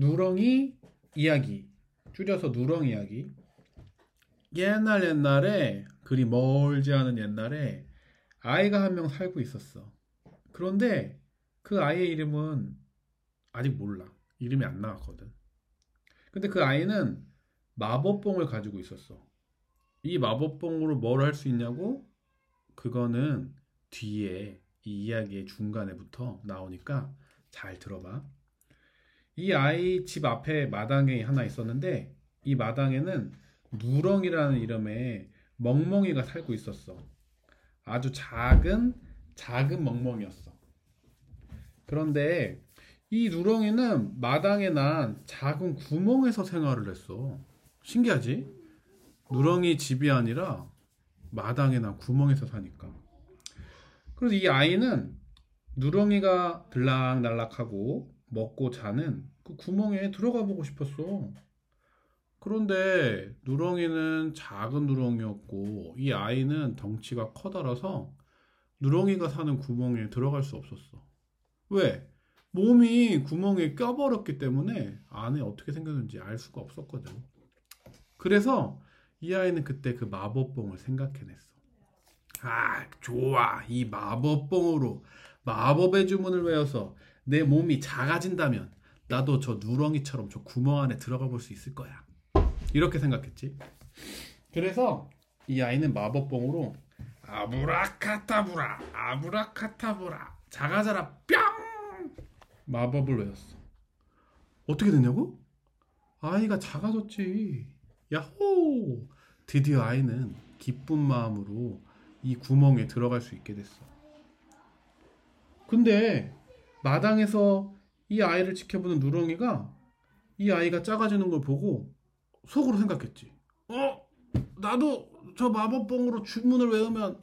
누렁이 이야기. 줄여서 누렁이 이야기. 옛날 옛날에 그리 멀지 않은 옛날에 아이가 한 명 살고 있었어. 그런데 그 아이의 이름은 아직 몰라. 이름이 안 나왔거든. 근데 그 아이는 마법봉을 가지고 있었어. 이 마법봉으로 뭘 할 수 있냐고? 그거는 뒤에 이 이야기의 중간에부터 나오니까 잘 들어봐. 이 아이 집 앞에 마당에 하나 있었는데 이 마당에는 누렁이라는 이름의 멍멍이가 살고 있었어. 아주 작은 작은 멍멍이였어. 그런데 이 누렁이는 마당에 난 작은 구멍에서 생활을 했어. 신기하지? 누렁이 집이 아니라 마당에 난 구멍에서 사니까. 그래서 이 아이는 누렁이가 들락날락하고 먹고 자는 그 구멍에 들어가 보고 싶었어. 그런데 누렁이는 작은 누렁이였고 이 아이는 덩치가 커다라서 누렁이가 사는 구멍에 들어갈 수 없었어. 왜? 몸이 구멍에 껴버렸기 때문에 안에 어떻게 생겼는지 알 수가 없었거든. 그래서 이 아이는 그때 그 마법봉을 생각해냈어. 아, 좋아. 이 마법봉으로 마법의 주문을 외워서 내 몸이 작아진다면 나도 저 누렁이처럼 저 구멍 안에 들어가 볼 수 있을 거야. 이렇게 생각했지. 그래서 이 아이는 마법봉으로 아브라카타브라, 아브라카타브라, 자가자라 뿅! 마법을 외웠어. 어떻게 됐냐고? 아이가 작아졌지. 야호! 드디어 아이는 기쁜 마음으로 이 구멍에 들어갈 수 있게 됐어. 근데 마당에서 이 아이를 지켜보는 누렁이가 이 아이가 작아지는 걸 보고 속으로 생각했지. 어? 나도 저 마법봉으로 주문을 외우면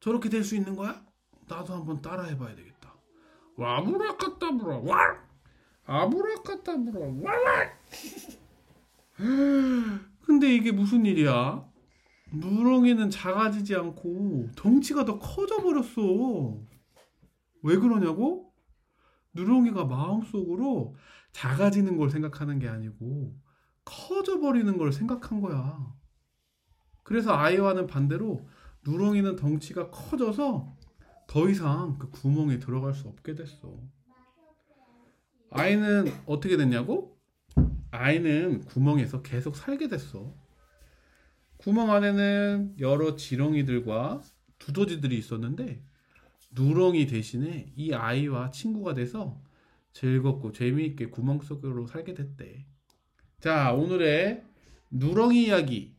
저렇게 될 수 있는 거야? 나도 한번 따라 해봐야 되겠다. 와브라카타브라 왈! 아브라카타브라 왈! 근데 이게 무슨 일이야? 누렁이는 작아지지 않고 덩치가 더 커져 버렸어. 왜 그러냐고? 누렁이가 마음속으로 작아지는 걸 생각하는 게 아니고 커져 버리는 걸 생각한 거야. 그래서 아이와는 반대로 누렁이는 덩치가 커져서 더 이상 그 구멍에 들어갈 수 없게 됐어. 아이는 어떻게 됐냐고? 아이는 구멍에서 계속 살게 됐어. 구멍 안에는 여러 지렁이들과 두더지들이 있었는데 누렁이 대신에 이 아이와 친구가 돼서 즐겁고 재미있게 구멍 속으로 살게 됐대. 자, 오늘의 누렁이 이야기